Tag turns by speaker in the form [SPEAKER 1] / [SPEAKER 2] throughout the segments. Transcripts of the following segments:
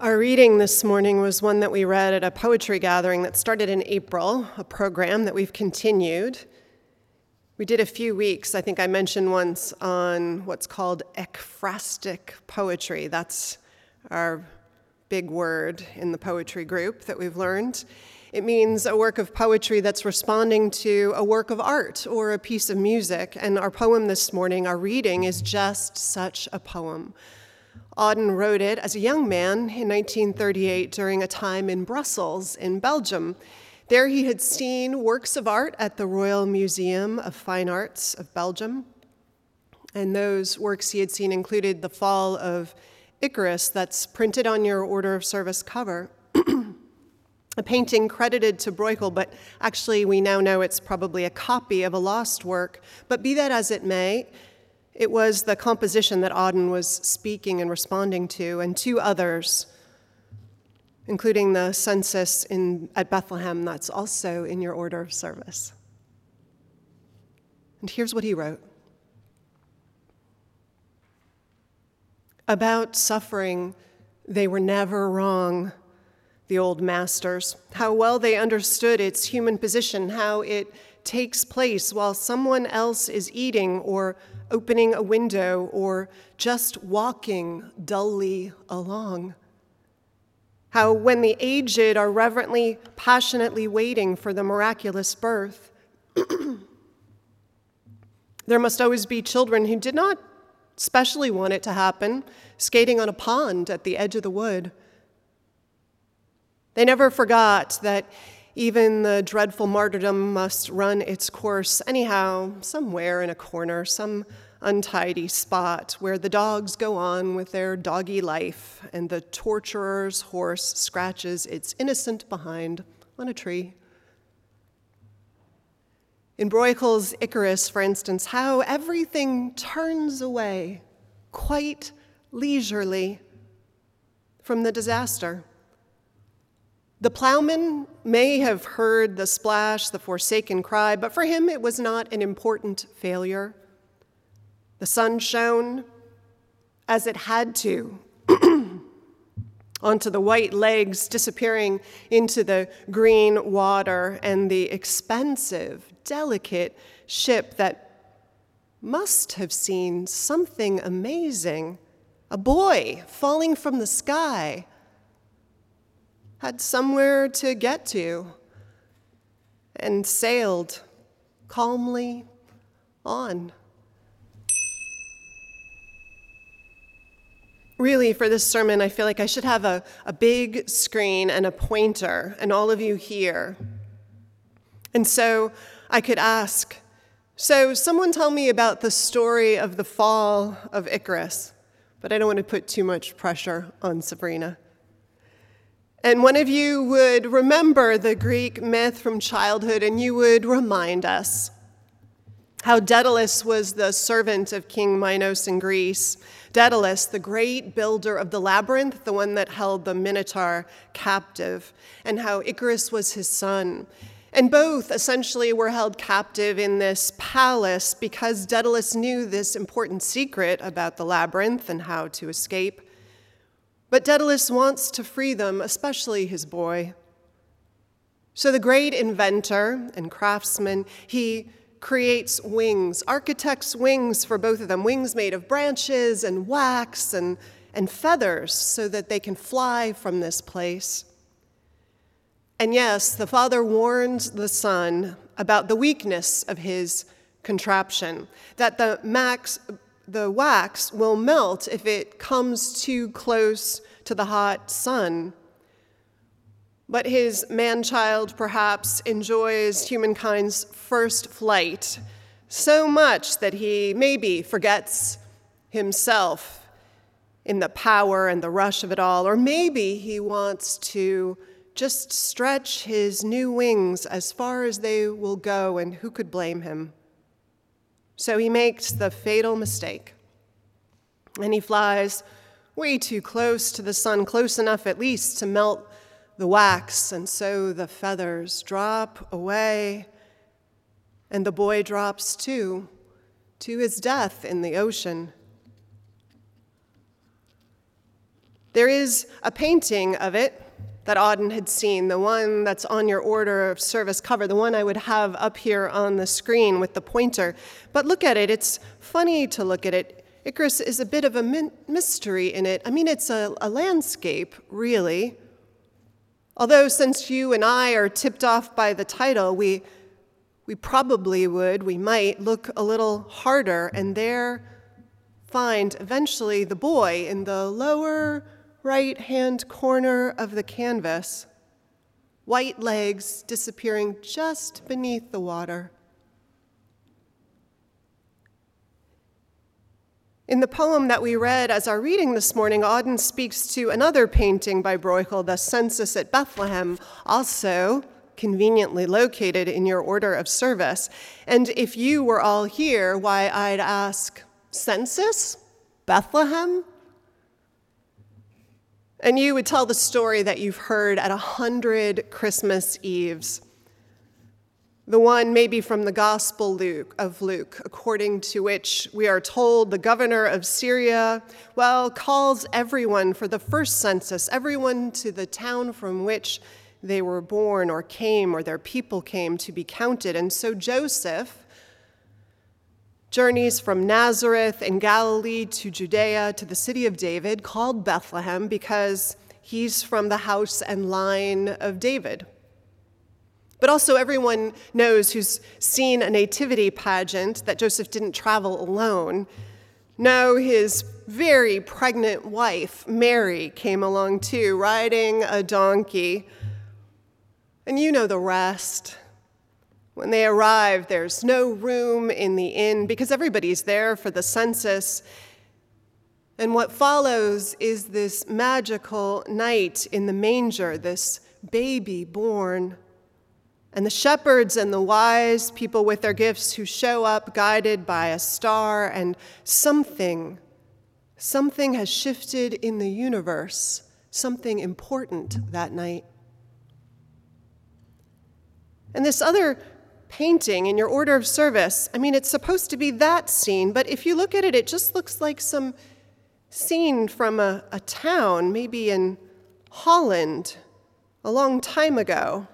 [SPEAKER 1] Our reading this morning was one that we read at a poetry gathering that started in April, a program that we've continued. We did a few weeks, I think I mentioned once, on what's called ekphrastic poetry. That's our big word in the poetry group that we've learned. It means a work of poetry that's responding to a work of art or a piece of music. And our poem this morning, our reading, is just such a poem. Auden wrote it as a young man in 1938 during a time in Brussels, in Belgium. There he had seen works of art at the Royal Museum of Fine Arts of Belgium. And those works he had seen included The Fall of Icarus, that's printed on your order of service cover. a painting credited to Bruegel, but actually we now know it's probably a copy of a lost work. But be that as it may, it was the composition that Auden was speaking and responding to, and two others, including the census in, at Bethlehem, that's also in your order of service. And here's what he wrote About suffering, they were never wrong, the old masters. How well they understood its human position, how it takes place while someone else is eating or opening a window or just walking dully along. How, when the aged are reverently, passionately waiting for the miraculous birth, there must always be children who did not specially want it to happen, skating on a pond at the edge of the wood. They never forgot that even the dreadful martyrdom must run its course anyhow, somewhere in a corner, some untidy spot where the dogs go on with their doggy life and the torturer's horse scratches its innocent behind on a tree. In Bruegel's Icarus, for instance, how everything turns away quite leisurely from the disaster. The plowman may have heard the splash, the forsaken cry, but for him it was not an important failure. The sun shone as it had to onto the white legs disappearing into the green water and the expensive, delicate ship that must have seen something amazing a boy falling from the sky had somewhere to get to and sailed calmly on. Really, for this sermon, I feel like I should have a, a big screen and a pointer, and all of you here. And so I could ask So, someone tell me about the story of the fall of Icarus, but I don't want to put too much pressure on Sabrina. And one of you would remember the Greek myth from childhood and you would remind us how Daedalus was the servant of King Minos in Greece. Daedalus, the great builder of the labyrinth, the one that held the Minotaur captive, and how Icarus was his son. And both essentially were held captive in this palace because Daedalus knew this important secret about the labyrinth and how to escape. But Daedalus wants to free them, especially his boy. So the great inventor and craftsman, he creates wings, architects wings for both of them, wings made of branches and wax and, and feathers so that they can fly from this place. And yes, the father warns the son about the weakness of his contraption, that the max, the wax will melt if it comes too close to the hot sun. But his man child perhaps enjoys humankind's first flight so much that he maybe forgets himself in the power and the rush of it all, or maybe he wants to just stretch his new wings as far as they will go, and who could blame him? So he makes the fatal mistake. And he flies way too close to the sun, close enough at least to melt the wax, and so the feathers drop away, and the boy drops too, to his death in the ocean. There is a painting of it that Auden had seen, the one that's on your order of service cover, the one I would have up here on the screen with the pointer. But look at it, it's funny to look at it. Icarus is a bit of a mystery in it. I mean, it's a, a landscape, really. Although, since you and I are tipped off by the title, we, we probably would, we might look a little harder and there find eventually the boy in the lower right hand corner of the canvas, white legs disappearing just beneath the water. In the poem that we read as our reading this morning, Auden speaks to another painting by Bruegel, The Census at Bethlehem, also conveniently located in your order of service. And if you were all here, why, I'd ask, Census? Bethlehem? And you would tell the story that you've heard at a hundred Christmas Eves. The one maybe from the Gospel Luke, of Luke, according to which we are told the governor of Syria, well, calls everyone for the first census, everyone to the town from which they were born or came or their people came to be counted. And so Joseph, journeys from Nazareth in Galilee to Judea to the city of David, called Bethlehem because he's from the house and line of David. But also, everyone knows who's seen a nativity pageant that Joseph didn't travel alone. No, his very pregnant wife, Mary, came along too, riding a donkey. And you know the rest. When they arrive, there's no room in the inn because everybody's there for the census. And what follows is this magical night in the manger, this baby born. And the shepherds and the wise people with their gifts who show up guided by a star, and something, something has shifted in the universe, something important that night. And this other painting in your order of service, I mean, it's supposed to be that scene, but if you look at it, it just looks like some scene from a, a town, maybe in Holland, a long time ago.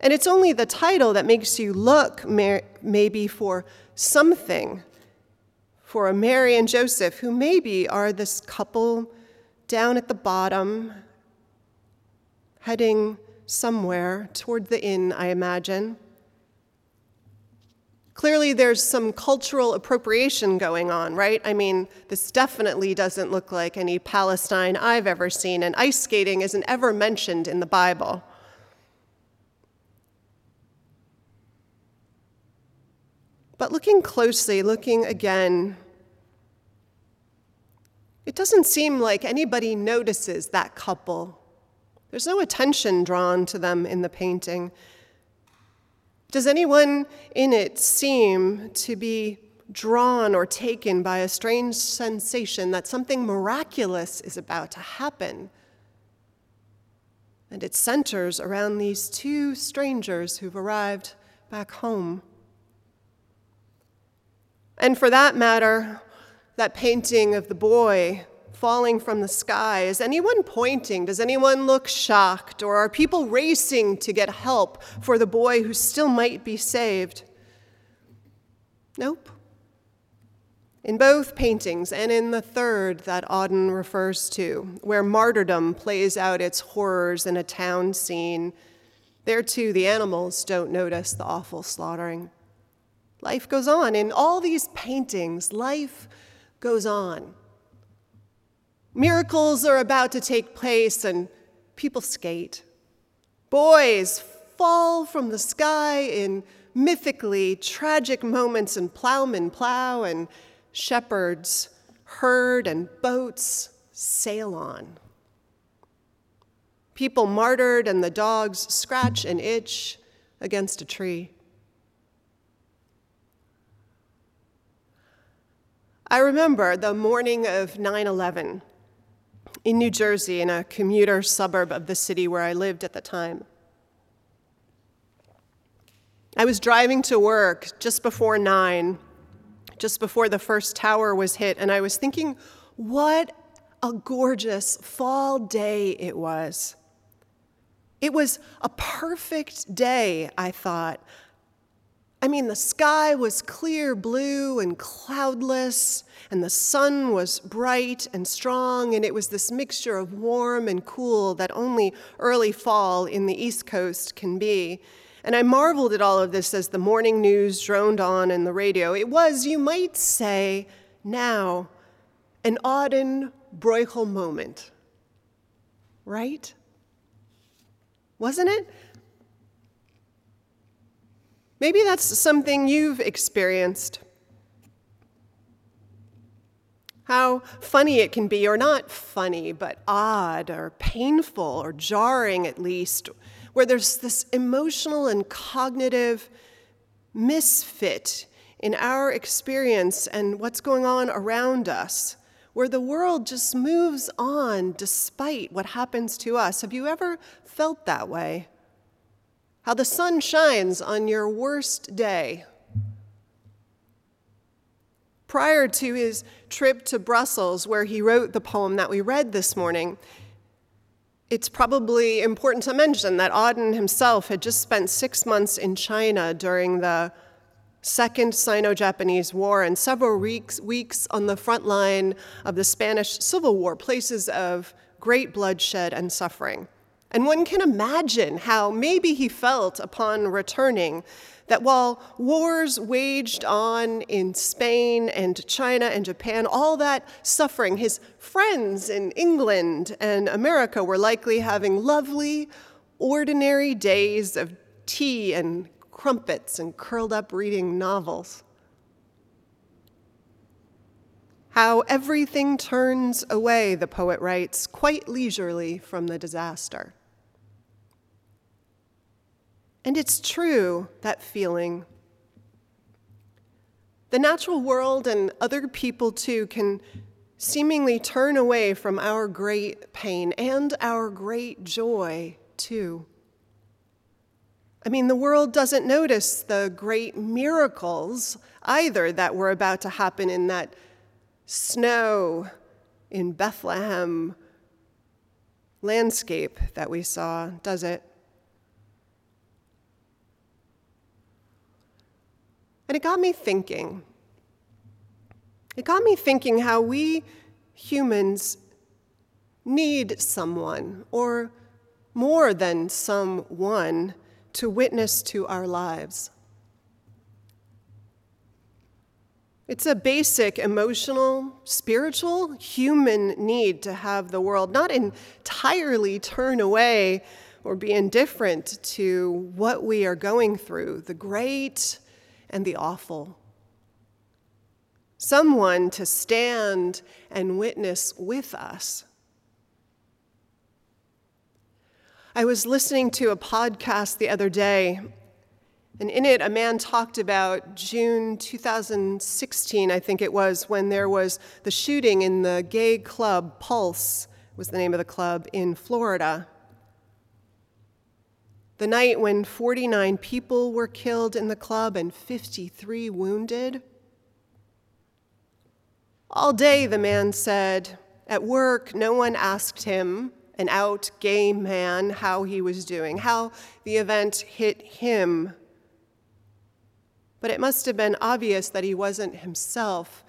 [SPEAKER 1] And it's only the title that makes you look maybe for something, for a Mary and Joseph, who maybe are this couple down at the bottom, heading somewhere toward the inn, I imagine. Clearly, there's some cultural appropriation going on, right? I mean, this definitely doesn't look like any Palestine I've ever seen, and ice skating isn't ever mentioned in the Bible. But looking closely, looking again, it doesn't seem like anybody notices that couple. There's no attention drawn to them in the painting. Does anyone in it seem to be drawn or taken by a strange sensation that something miraculous is about to happen? And it centers around these two strangers who've arrived back home. And for that matter, that painting of the boy falling from the sky? Is anyone pointing? Does anyone look shocked? Or are people racing to get help for the boy who still might be saved? Nope. In both paintings, and in the third that Auden refers to, where martyrdom plays out its horrors in a town scene, there too the animals don't notice the awful slaughtering. Life goes on. In all these paintings, life goes on. Miracles are about to take place, and people skate. Boys fall from the sky in mythically tragic moments, and plowmen plow, and shepherds herd, and boats sail on. People martyred, and the dogs scratch and itch against a tree. I remember the morning of 9 11 in New Jersey, in a commuter suburb of the city where I lived at the time. I was driving to work just before nine, just before the first tower was hit, and I was thinking, what a gorgeous fall day it was. It was a perfect day, I thought. I mean, the sky was clear blue and cloudless, and the sun was bright and strong, and it was this mixture of warm and cool that only early fall in the East Coast can be. And I marveled at all of this as the morning news droned on in the radio. It was, you might say, now, an Auden Bruegel moment. Right? Wasn't it? Maybe that's something you've experienced. How funny it can be, or not funny, but odd or painful or jarring at least, where there's this emotional and cognitive misfit in our experience and what's going on around us, where the world just moves on despite what happens to us. Have you ever felt that way? How the sun shines on your worst day. Prior to his trip to Brussels, where he wrote the poem that we read this morning, it's probably important to mention that Auden himself had just spent six months in China during the Second Sino Japanese War and several weeks, weeks on the front line of the Spanish Civil War, places of great bloodshed and suffering. And one can imagine how maybe he felt upon returning that while wars waged on in Spain and China and Japan, all that suffering, his friends in England and America were likely having lovely, ordinary days of tea and crumpets and curled up reading novels. How everything turns away, the poet writes, quite leisurely from the disaster. And it's true, that feeling. The natural world and other people too can seemingly turn away from our great pain and our great joy too. I mean, the world doesn't notice the great miracles either that were about to happen in that snow in Bethlehem landscape that we saw, does it? And it got me thinking. It got me thinking how we humans need someone, or more than someone, to witness to our lives. It's a basic emotional, spiritual, human need to have the world not entirely turn away or be indifferent to what we are going through, the great and the awful. Someone to stand and witness with us. I was listening to a podcast the other day, and in it, a man talked about June 2016, I think it was, when there was the shooting in the gay club Pulse, was the name of the club in Florida the night when 49 people were killed in the club and 53 wounded. All day, the man said, at work, no one asked him, an out gay man, how he was doing, how the event hit him. But it must have been obvious that he wasn't himself.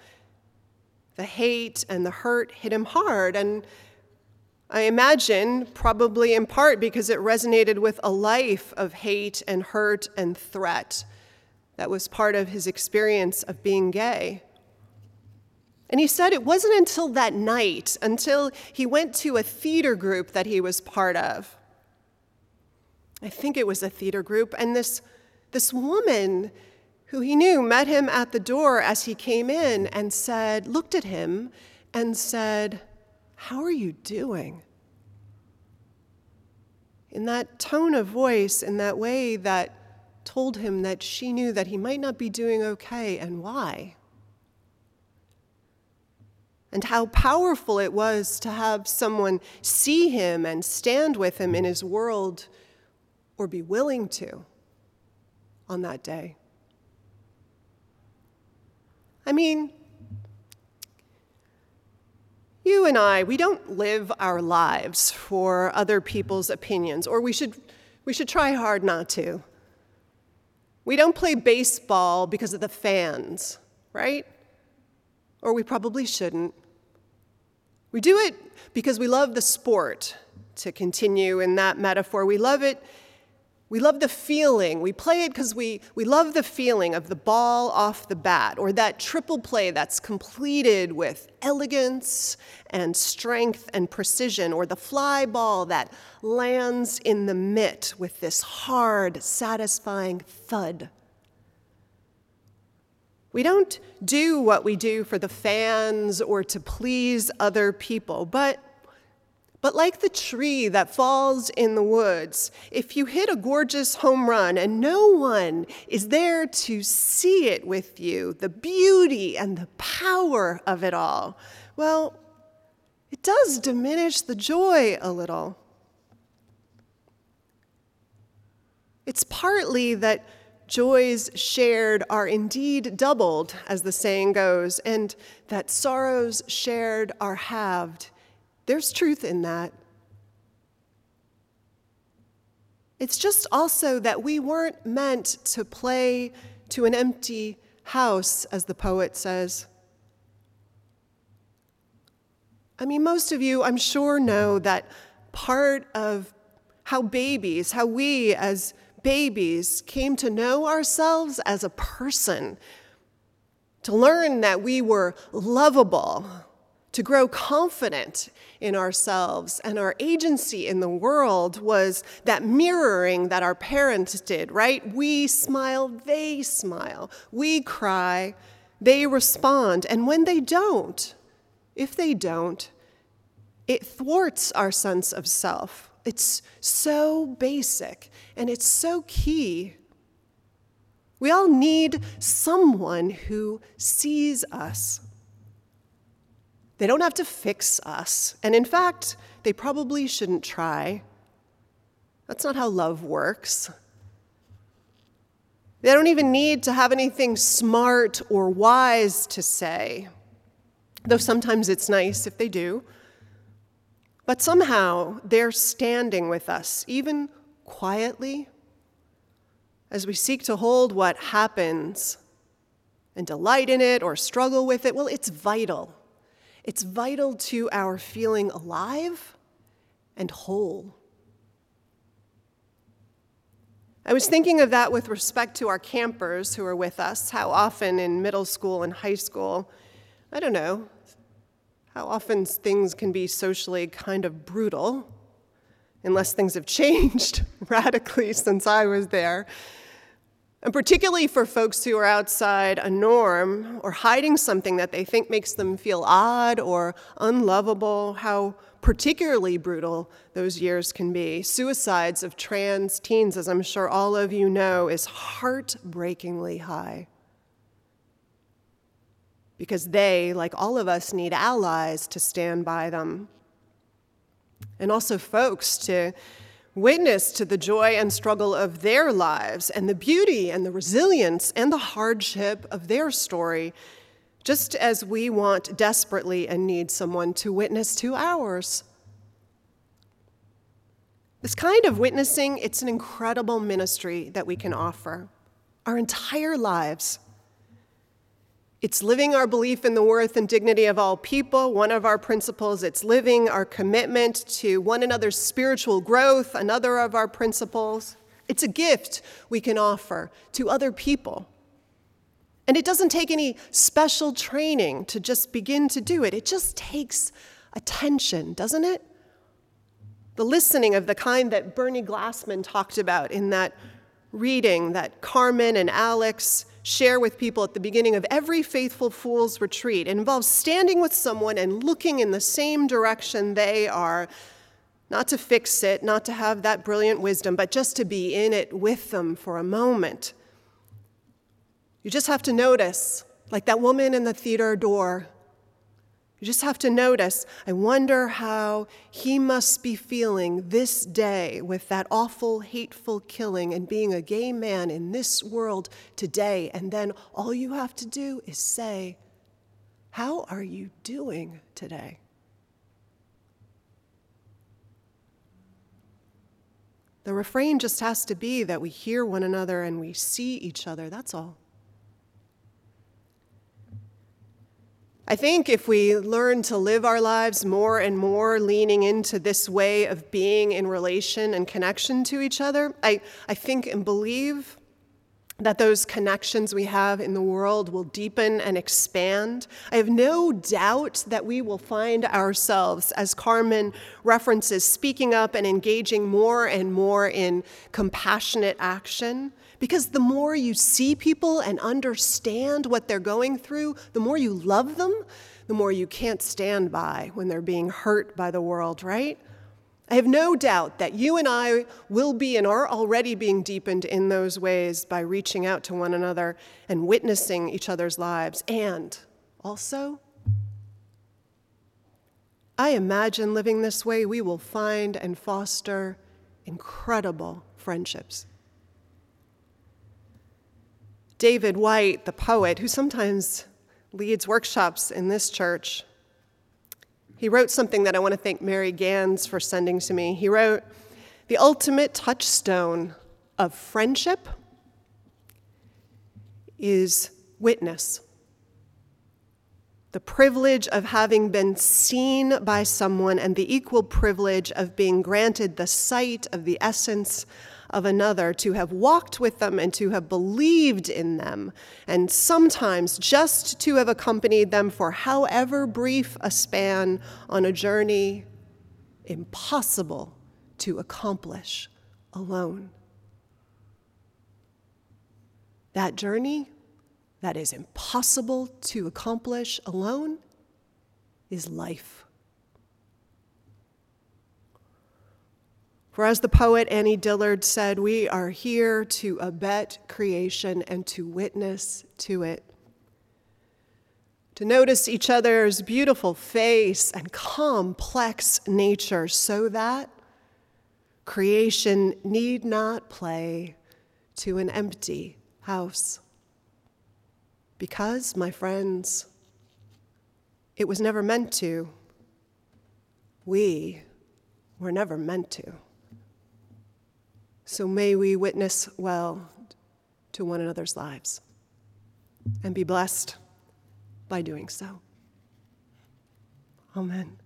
[SPEAKER 1] The hate and the hurt hit him hard, and I imagine, probably in part because it resonated with a life of hate and hurt and threat that was part of his experience of being gay. And he said it wasn't until that night, until he went to a theater group that he was part of. I think it was a theater group, and this, this woman who he knew met him at the door as he came in and said, looked at him and said, how are you doing? In that tone of voice, in that way that told him that she knew that he might not be doing okay and why. And how powerful it was to have someone see him and stand with him in his world or be willing to on that day. I mean, you and I, we don't live our lives for other people's opinions, or we should, we should try hard not to. We don't play baseball because of the fans, right? Or we probably shouldn't. We do it because we love the sport, to continue in that metaphor. We love it we love the feeling. We play it because we, we love the feeling of the ball off the bat, or that triple play that's completed with elegance and strength and precision, or the fly ball that lands in the mitt with this hard, satisfying thud. We don't do what we do for the fans or to please other people, but but like the tree that falls in the woods, if you hit a gorgeous home run and no one is there to see it with you, the beauty and the power of it all, well, it does diminish the joy a little. It's partly that joys shared are indeed doubled, as the saying goes, and that sorrows shared are halved there's truth in that. It's just also that we weren't meant to play to an empty house, as the poet says. I mean, most of you, I'm sure, know that part of how babies, how we as babies came to know ourselves as a person, to learn that we were lovable, to grow confident in ourselves and our agency in the world was that mirroring that our parents did, right? We smile, they smile. We cry, they respond. And when they don't, if they don't, it thwarts our sense of self. It's so basic and it's so key. We all need someone who sees us they don't have to fix us. And in fact, they probably shouldn't try. That's not how love works. They don't even need to have anything smart or wise to say, though sometimes it's nice if they do. But somehow they're standing with us, even quietly, as we seek to hold what happens and delight in it or struggle with it. Well, it's vital. It's vital to our feeling alive and whole. I was thinking of that with respect to our campers who are with us. How often in middle school and high school, I don't know, how often things can be socially kind of brutal, unless things have changed radically since I was there. And particularly for folks who are outside a norm or hiding something that they think makes them feel odd or unlovable, how particularly brutal those years can be. Suicides of trans teens, as I'm sure all of you know, is heartbreakingly high. Because they, like all of us, need allies to stand by them. And also folks to witness to the joy and struggle of their lives and the beauty and the resilience and the hardship of their story, just as we want desperately and need someone to witness to ours. This kind of witnessing, it's an incredible ministry that we can offer our entire lives. It's living our belief in the worth and dignity of all people, one of our principles. It's living our commitment to one another's spiritual growth, another of our principles. It's a gift we can offer to other people. And it doesn't take any special training to just begin to do it, it just takes attention, doesn't it? The listening of the kind that Bernie Glassman talked about in that reading that Carmen and Alex share with people at the beginning of every Faithful Fools retreat. It involves standing with someone and looking in the same direction they are, not to fix it, not to have that brilliant wisdom, but just to be in it with them for a moment. You just have to notice, like that woman in the theater door you just have to notice, I wonder how he must be feeling this day with that awful, hateful killing and being a gay man in this world today. And then all you have to do is say, How are you doing today? The refrain just has to be that we hear one another and we see each other, that's all. I think if we learn to live our lives more and more leaning into this way of being in relation and connection to each other, I, I think and believe that those connections we have in the world will deepen and expand. I have no doubt that we will find ourselves, as Carmen references, speaking up and engaging more and more in compassionate action. Because the more you see people and understand what they're going through, the more you love them, the more you can't stand by when they're being hurt by the world, right? I have no doubt that you and I will be and are already being deepened in those ways by reaching out to one another and witnessing each other's lives. And also, I imagine living this way, we will find and foster incredible friendships. David Whyte, the poet, who sometimes leads workshops in this church, he wrote something that I want to thank Mary Gans for sending to me. He wrote, The ultimate touchstone of friendship is witness. The privilege of having been seen by someone and the equal privilege of being granted the sight of the essence of another, to have walked with them and to have believed in them, and sometimes just to have accompanied them for however brief a span on a journey impossible to accomplish alone. That journey that is impossible to accomplish alone is life. For as the poet Annie Dillard said, we are here to abet creation and to witness to it. To notice each other's beautiful face and complex nature so that creation need not play to an empty house. Because, my friends, it was never meant to. We were never meant to. So may we witness well to one another's lives and be blessed by doing so. Amen.